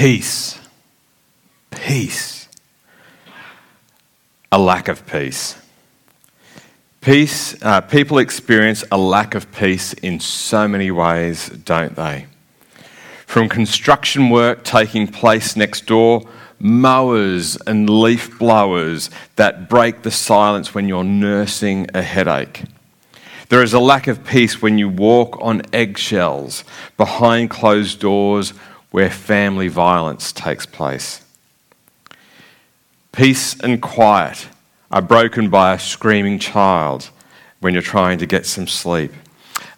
Peace. Peace. A lack of peace. Peace, uh, people experience a lack of peace in so many ways, don't they? From construction work taking place next door, mowers and leaf blowers that break the silence when you're nursing a headache. There is a lack of peace when you walk on eggshells behind closed doors where family violence takes place. Peace and quiet are broken by a screaming child when you're trying to get some sleep,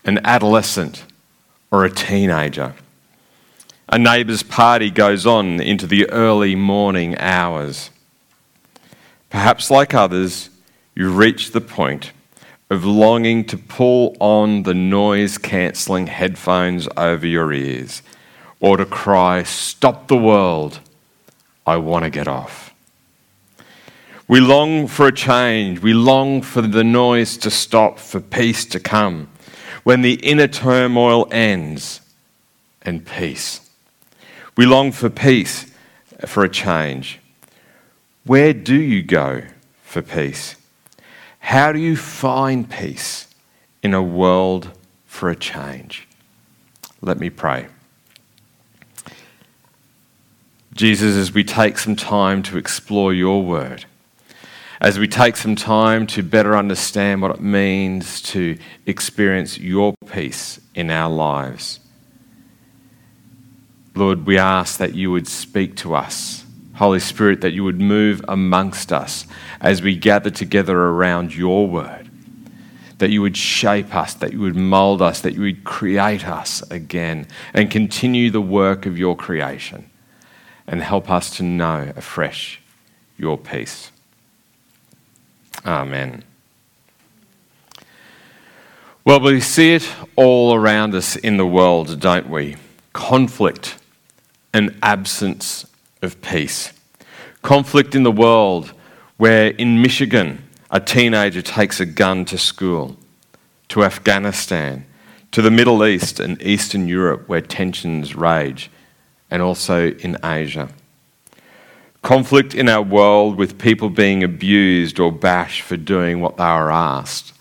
an adolescent or a teenager. A neighbour's party goes on into the early morning hours. Perhaps, like others, you reach the point of longing to pull on the noise cancelling headphones over your ears or to cry, Stop the world, I want to get off. We long for a change. We long for the noise to stop, for peace to come. When the inner turmoil ends and peace. We long for peace, for a change. Where do you go for peace? How do you find peace in a world for a change? Let me pray. Jesus, as we take some time to explore your word, as we take some time to better understand what it means to experience your peace in our lives. Lord, we ask that you would speak to us. Holy Spirit, that you would move amongst us as we gather together around your word. That you would shape us, that you would mold us, that you would create us again and continue the work of your creation and help us to know afresh your peace. Amen. Well, we see it all around us in the world, don't we? Conflict and absence of peace. Conflict in the world where in Michigan a teenager takes a gun to school, to Afghanistan, to the Middle East and Eastern Europe where tensions rage, and also in Asia. Conflict in our world with people being abused or bashed for doing what they are asked,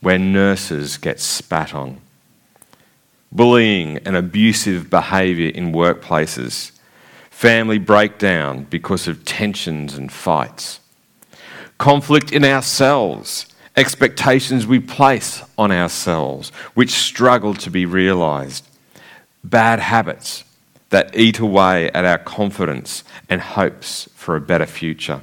where nurses get spat on. Bullying and abusive behaviour in workplaces. Family breakdown because of tensions and fights. Conflict in ourselves, expectations we place on ourselves, which struggle to be realised. Bad habits, that eat away at our confidence and hopes for a better future.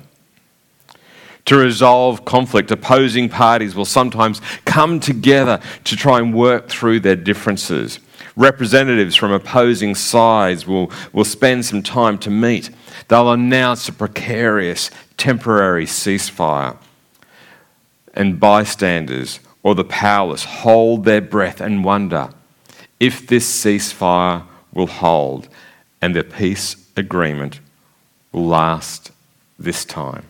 To resolve conflict, opposing parties will sometimes come together to try and work through their differences. Representatives from opposing sides will, will spend some time to meet. They'll announce a precarious temporary ceasefire. And bystanders or the powerless hold their breath and wonder if this ceasefire will hold and the peace agreement will last this time.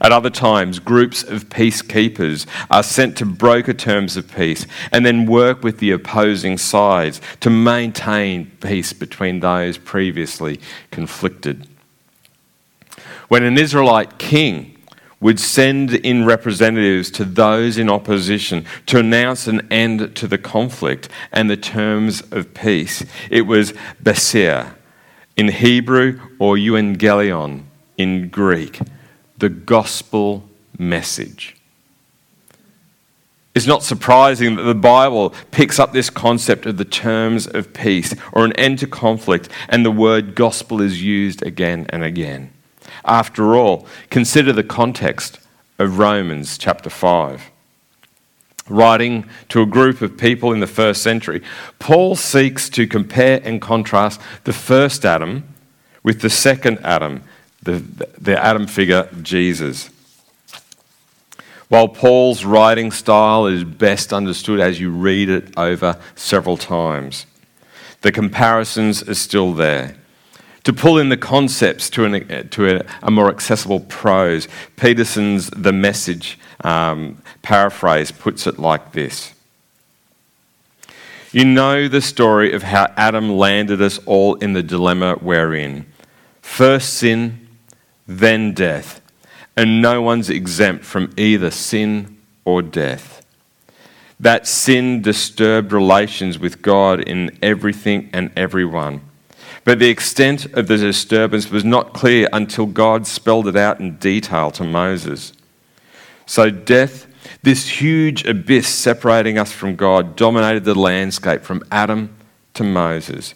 At other times, groups of peacekeepers are sent to broker terms of peace and then work with the opposing sides to maintain peace between those previously conflicted. When an Israelite king would send in representatives to those in opposition to announce an end to the conflict and the terms of peace. It was Beser in Hebrew or Evangelion in Greek, the gospel message. It's not surprising that the Bible picks up this concept of the terms of peace or an end to conflict, and the word gospel is used again and again. After all, consider the context of Romans chapter 5. Writing to a group of people in the first century, Paul seeks to compare and contrast the first Adam with the second Adam, the, the Adam figure, Jesus. While Paul's writing style is best understood as you read it over several times, the comparisons are still there to pull in the concepts to, an, to a, a, more accessible prose. Peterson's The Message um, paraphrase puts it like this You know the story of how Adam landed us all in the dilemma we're in. First sin, then death. And no one's exempt from either sin or death. That sin disturbed relations with God in everything and everyone. But the extent of the disturbance was not clear until God spelled it out in detail to Moses. So, death, this huge abyss separating us from God, dominated the landscape from Adam to Moses.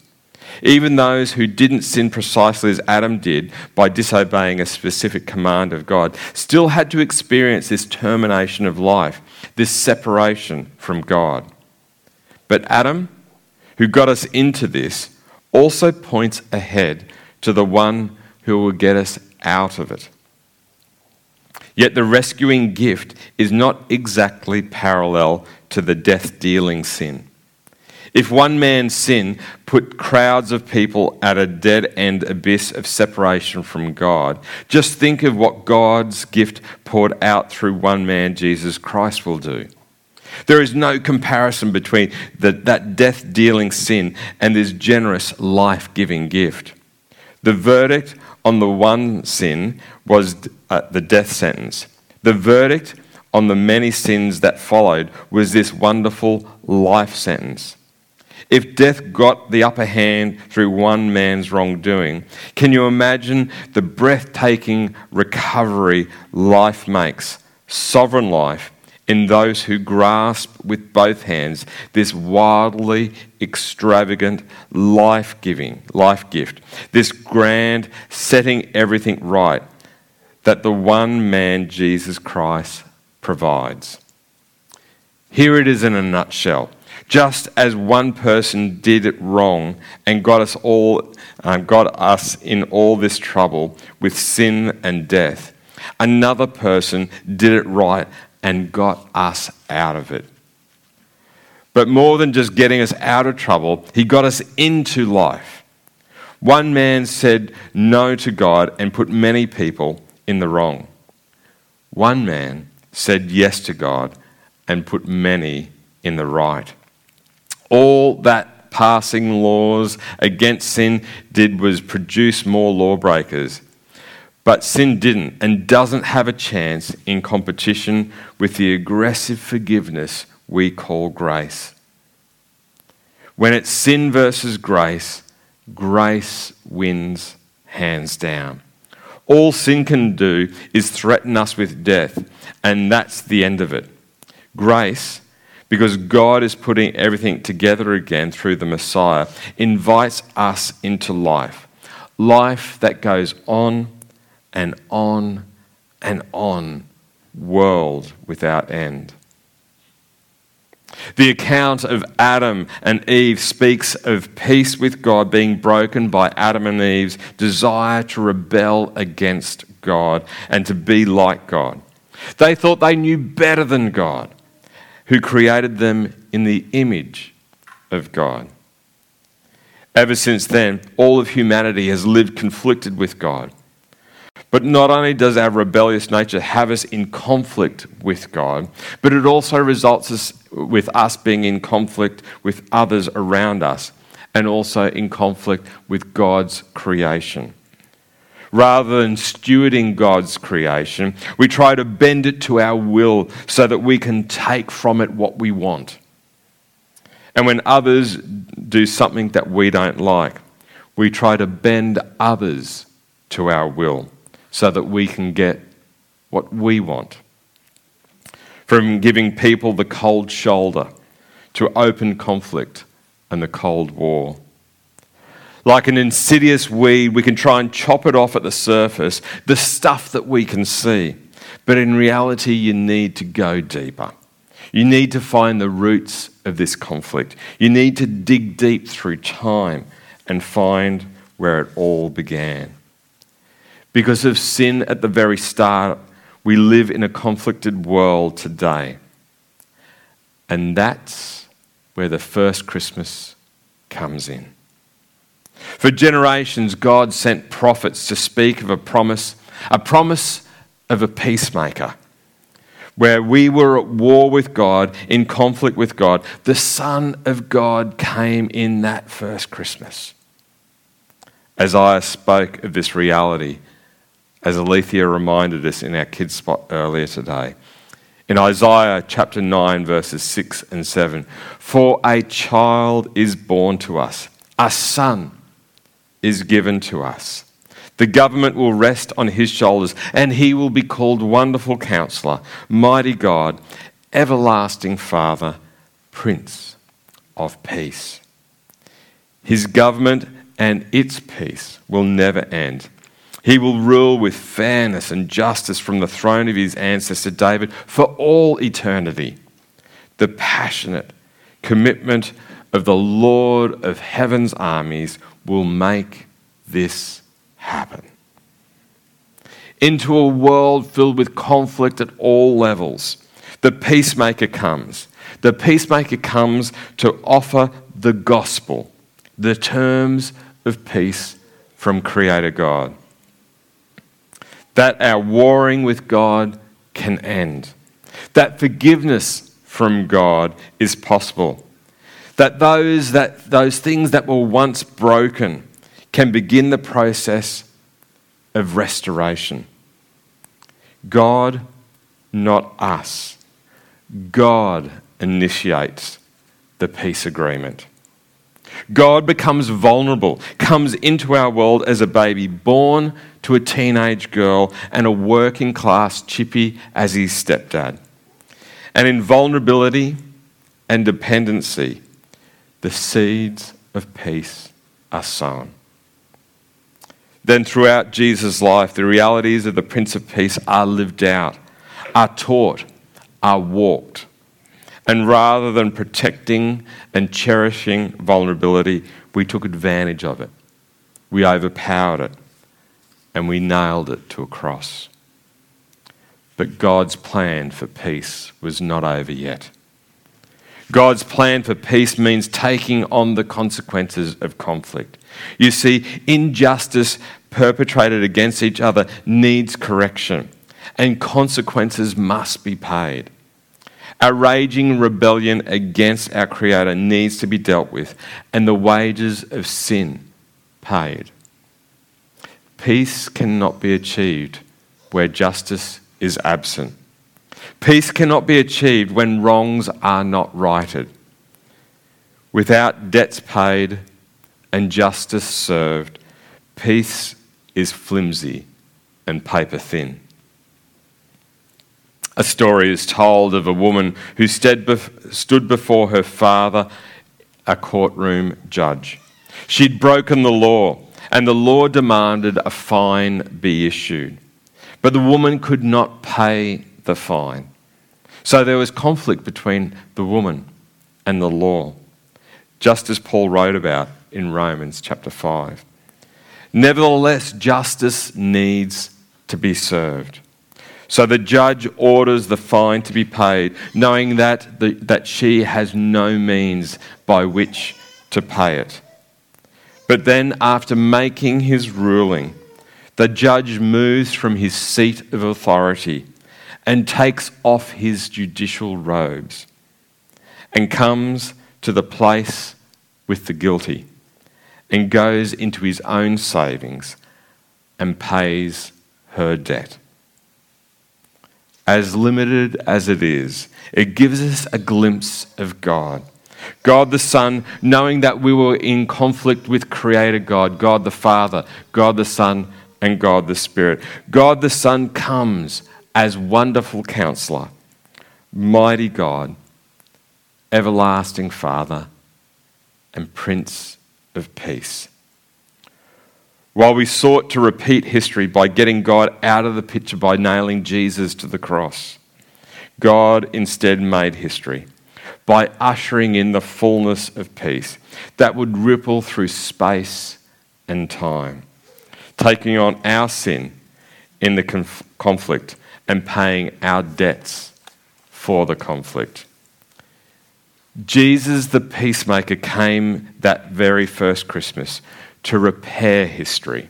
Even those who didn't sin precisely as Adam did by disobeying a specific command of God still had to experience this termination of life, this separation from God. But Adam, who got us into this, also points ahead to the one who will get us out of it. Yet the rescuing gift is not exactly parallel to the death dealing sin. If one man's sin put crowds of people at a dead end abyss of separation from God, just think of what God's gift poured out through one man, Jesus Christ, will do. There is no comparison between the, that death dealing sin and this generous life giving gift. The verdict on the one sin was uh, the death sentence. The verdict on the many sins that followed was this wonderful life sentence. If death got the upper hand through one man's wrongdoing, can you imagine the breathtaking recovery life makes, sovereign life, in those who grasp with both hands this wildly extravagant life giving life gift this grand setting everything right that the one man Jesus Christ provides. Here it is in a nutshell. Just as one person did it wrong and got us all um, got us in all this trouble with sin and death another person did it right and got us out of it. But more than just getting us out of trouble, he got us into life. One man said no to God and put many people in the wrong. One man said yes to God and put many in the right. All that passing laws against sin did was produce more lawbreakers but sin didn't and doesn't have a chance in competition with the aggressive forgiveness we call grace. When it's sin versus grace, grace wins hands down. All sin can do is threaten us with death, and that's the end of it. Grace, because God is putting everything together again through the Messiah, invites us into life. Life that goes on and on and on world without end. The account of Adam and Eve speaks of peace with God being broken by Adam and Eve's desire to rebel against God and to be like God. They thought they knew better than God, who created them in the image of God. Ever since then, all of humanity has lived conflicted with God. But not only does our rebellious nature have us in conflict with God, but it also results with us being in conflict with others around us and also in conflict with God's creation. Rather than stewarding God's creation, we try to bend it to our will so that we can take from it what we want. And when others do something that we don't like, we try to bend others to our will so that we can get what we want. From giving people the cold shoulder to open conflict and the Cold War. Like an insidious weed, we can try and chop it off at the surface, the stuff that we can see. But in reality, you need to go deeper. You need to find the roots of this conflict. You need to dig deep through time and find where it all began. Because of sin at the very start, we live in a conflicted world today. And that's where the first Christmas comes in. For generations, God sent prophets to speak of a promise, a promise of a peacemaker. where we were at war with God, in conflict with God, the Son of God came in that first Christmas. Isaiah spoke of this reality, as Alethea reminded us in our kids' spot earlier today. In Isaiah chapter 9, verses 6 and 7 For a child is born to us, a son is given to us. The government will rest on his shoulders, and he will be called Wonderful Counselor, Mighty God, Everlasting Father, Prince of Peace. His government and its peace will never end. He will rule with fairness and justice from the throne of his ancestor David for all eternity. The passionate commitment of the Lord of heaven's armies will make this happen. Into a world filled with conflict at all levels, the peacemaker comes. The peacemaker comes to offer the gospel, the terms of peace from Creator God. That our warring with God can end. That forgiveness from God is possible. That those, that those things that were once broken can begin the process of restoration. God, not us. God initiates the peace agreement. God becomes vulnerable, comes into our world as a baby, born to a teenage girl and a working class chippy as his stepdad. And in vulnerability and dependency, the seeds of peace are sown. Then, throughout Jesus' life, the realities of the Prince of Peace are lived out, are taught, are walked. And rather than protecting and cherishing vulnerability, we took advantage of it. We overpowered it and we nailed it to a cross. But God's plan for peace was not over yet. God's plan for peace means taking on the consequences of conflict. You see, injustice perpetrated against each other needs correction, and consequences must be paid. Our raging rebellion against our Creator needs to be dealt with, and the wages of sin paid. Peace cannot be achieved where justice is absent. Peace cannot be achieved when wrongs are not righted. Without debts paid and justice served, peace is flimsy and paper thin. A story is told of a woman who stood before her father, a courtroom judge. She'd broken the law, and the law demanded a fine be issued. But the woman could not pay the fine. So there was conflict between the woman and the law, just as Paul wrote about in Romans chapter 5. Nevertheless, justice needs to be served. So the judge orders the fine to be paid, knowing that, the, that she has no means by which to pay it. But then, after making his ruling, the judge moves from his seat of authority and takes off his judicial robes and comes to the place with the guilty and goes into his own savings and pays her debt. As limited as it is, it gives us a glimpse of God. God the Son, knowing that we were in conflict with Creator God, God the Father, God the Son, and God the Spirit. God the Son comes as wonderful counselor, mighty God, everlasting Father, and Prince of Peace. While we sought to repeat history by getting God out of the picture by nailing Jesus to the cross, God instead made history by ushering in the fullness of peace that would ripple through space and time, taking on our sin in the conf- conflict and paying our debts for the conflict. Jesus, the peacemaker, came that very first Christmas to repair history,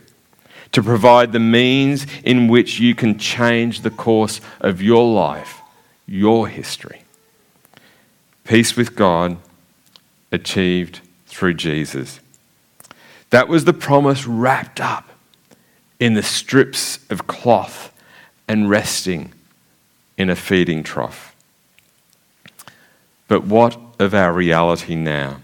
to provide the means in which you can change the course of your life, your history. Peace with God achieved through Jesus. That was the promise wrapped up in the strips of cloth and resting in a feeding trough. But what of our reality now?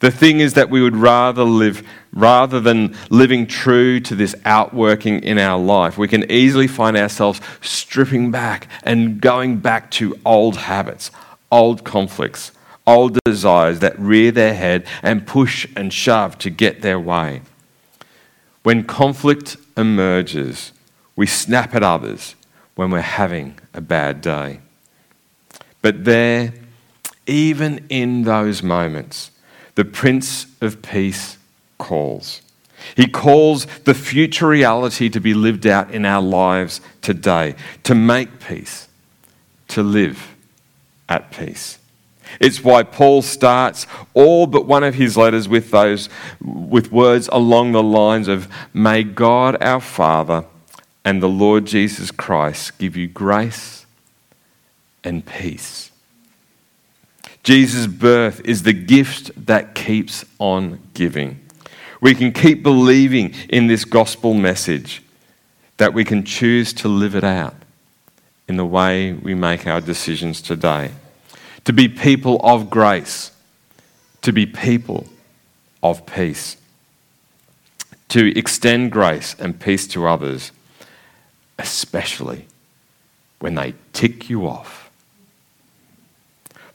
The thing is that we would rather live, rather than living true to this outworking in our life, we can easily find ourselves stripping back and going back to old habits, old conflicts, old desires that rear their head and push and shove to get their way. When conflict emerges, we snap at others when we're having a bad day. But there, even in those moments, the Prince of Peace calls. He calls the future reality to be lived out in our lives today, to make peace, to live at peace. It's why Paul starts all but one of his letters with those with words along the lines of may God our Father and the Lord Jesus Christ give you grace and peace. Jesus' birth is the gift that keeps on giving. We can keep believing in this gospel message that we can choose to live it out in the way we make our decisions today to be people of grace, to be people of peace, to extend grace and peace to others, especially when they tick you off.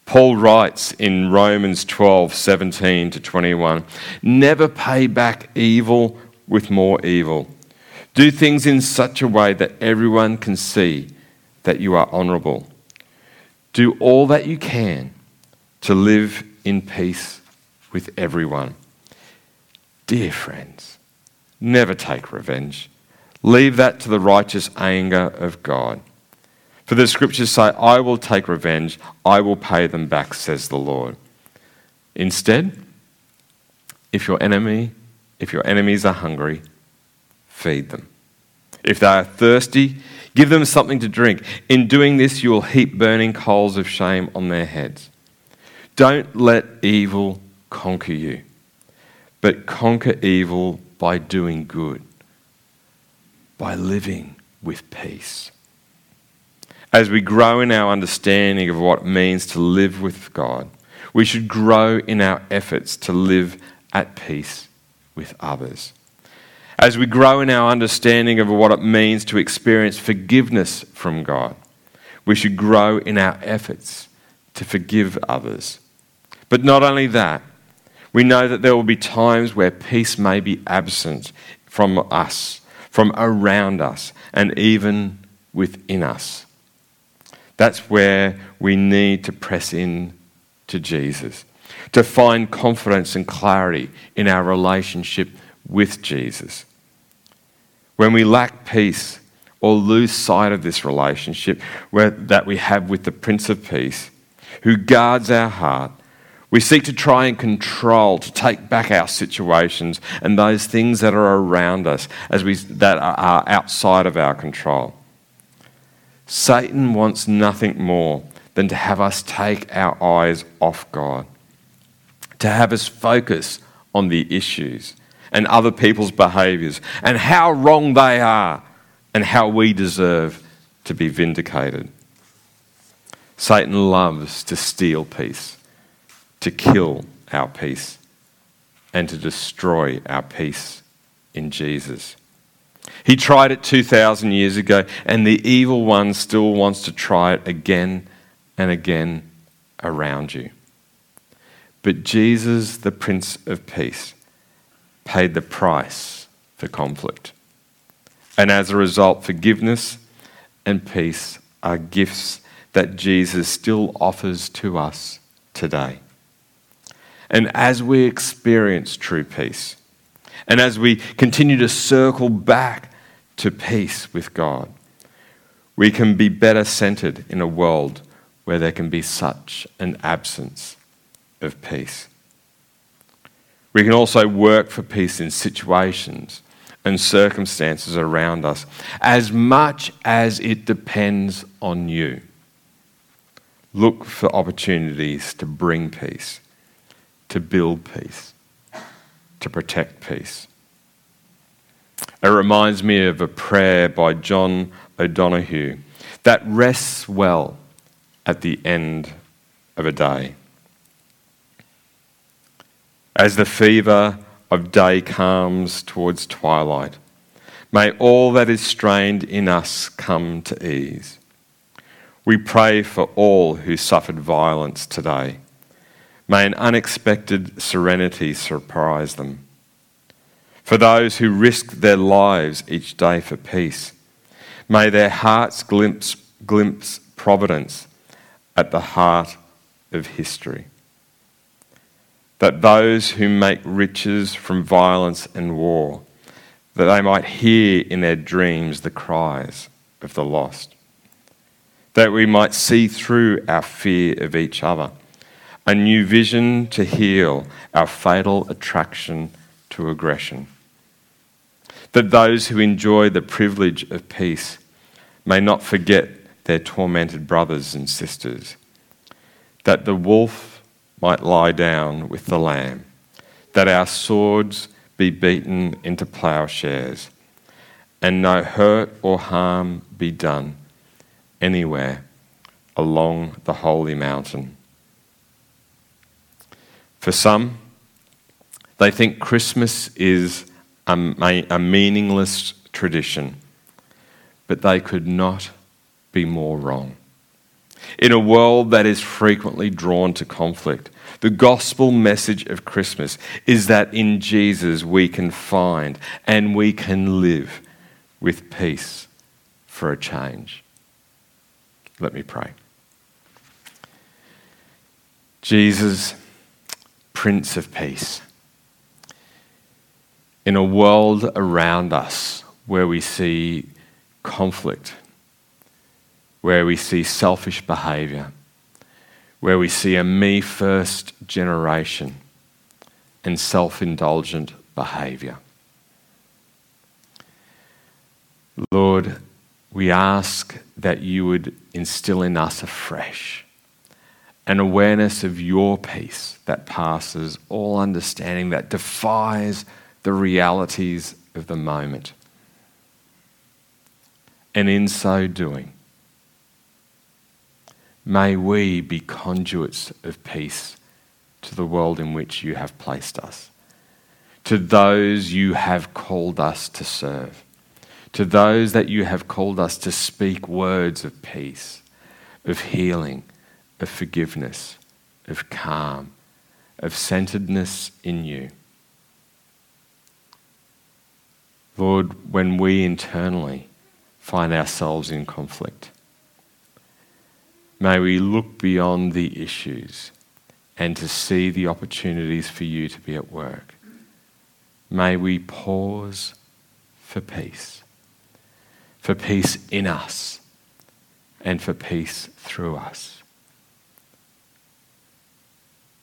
Paul writes in Romans 12 17 to 21 Never pay back evil with more evil. Do things in such a way that everyone can see that you are honourable do all that you can to live in peace with everyone. Dear friends, never take revenge. Leave that to the righteous anger of God. For the scriptures say, I will take revenge, I will pay them back, says the Lord. Instead, if your enemy, if your enemies are hungry, feed them. If they are thirsty, Give them something to drink. In doing this, you will heap burning coals of shame on their heads. Don't let evil conquer you, but conquer evil by doing good, by living with peace. As we grow in our understanding of what it means to live with God, we should grow in our efforts to live at peace with others as we grow in our understanding of what it means to experience forgiveness from God, we should grow in our efforts to forgive others. But not only that, we know that there will be times where peace may be absent from us, from around us, and even within us. That's where we need to press in to Jesus, to find confidence and clarity in our relationship with Jesus. When we lack peace or lose sight of this relationship where, that we have with the Prince of Peace, who guards our heart, we seek to try and control, to take back our situations and those things that are around us as we, that are outside of our control. Satan wants nothing more than to have us take our eyes off God, to have us focus on the issues and other people's behaviors and how wrong they are and how we deserve to be vindicated. Satan loves to steal peace, to kill our peace, and to destroy our peace in Jesus. He tried it 2,000 years ago, and the evil one still wants to try it again and again around you. But Jesus, the Prince of Peace, paid the price for conflict. And as a result, forgiveness and peace are gifts that Jesus still offers to us today. And as we experience true peace, and as we continue to circle back to peace with God, we can be better centered in a world where there can be such an absence of peace. We can also work for peace in situations and circumstances around us as much as it depends on you. look for opportunities to bring peace, to build peace, to protect peace. It reminds me of a prayer by John O'Donohue that rests well at the end of a day. As the fever of day calms towards twilight, may all that is strained in us come to ease. We pray for all who suffered violence today. May an unexpected serenity surprise them. For those who risk their lives each day for peace, may their hearts glimpse, glimpse providence at the heart of history. That those who make riches from violence and war, that they might hear in their dreams the cries of the lost. That we might see through our fear of each other, a new vision to heal our fatal attraction to aggression. That those who enjoy the privilege of peace may not forget their tormented brothers and sisters. That the wolf might lie down with the lamb. That our swords be beaten into plowshares. And no hurt or harm be done anywhere along the holy mountain. For some, they think Christmas is a, a meaningless tradition, but they could not be more wrong. In a world that is frequently drawn to conflict, the gospel message of Christmas is that in Jesus we can find and we can live with peace for a change. Let me pray. Jesus, Prince of Peace, in a world around us where we see conflict, where we see selfish behavior, where we see a me first generation and self indulgent behavior. Lord, we ask that you would instill in us afresh an awareness of your peace that passes all understanding, that defies the realities of the moment. And in so doing, may we be conduits of peace to the world in which you have placed us, to those you have called us to serve, to those that you have called us to speak words of peace, of healing, of forgiveness, of calm, of centeredness in you. Lord, when we internally find ourselves in conflict, may we look beyond the issues and to see the opportunities for you to be at work. May we pause for peace, for peace in us, and for peace through us.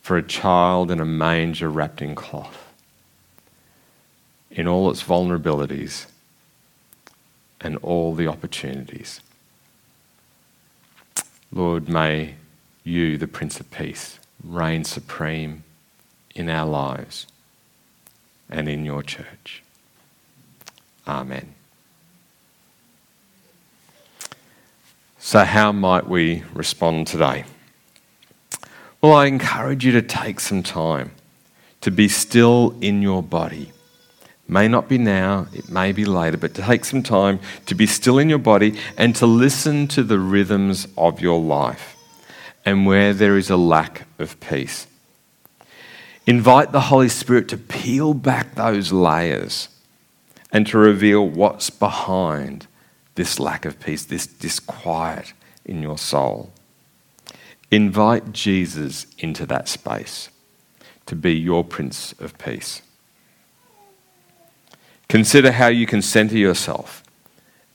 For a child in a manger wrapped in cloth in all its vulnerabilities and all the opportunities. Lord, may you, the Prince of Peace, reign supreme in our lives and in your church. Amen. So, how might we respond today? Well, I encourage you to take some time to be still in your body May not be now, it may be later, but to take some time to be still in your body and to listen to the rhythms of your life and where there is a lack of peace. Invite the Holy Spirit to peel back those layers and to reveal what's behind this lack of peace, this disquiet in your soul. Invite Jesus into that space to be your Prince of Peace. Consider how you can center yourself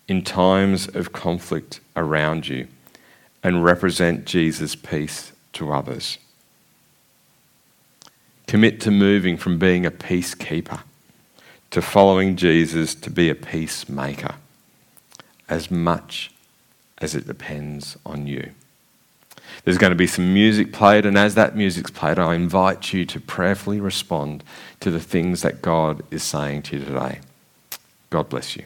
in times of conflict around you and represent Jesus' peace to others. Commit to moving from being a peacekeeper to following Jesus to be a peacemaker as much as it depends on you. There's going to be some music played, and as that music's played, I invite you to prayerfully respond to the things that God is saying to you today. God bless you.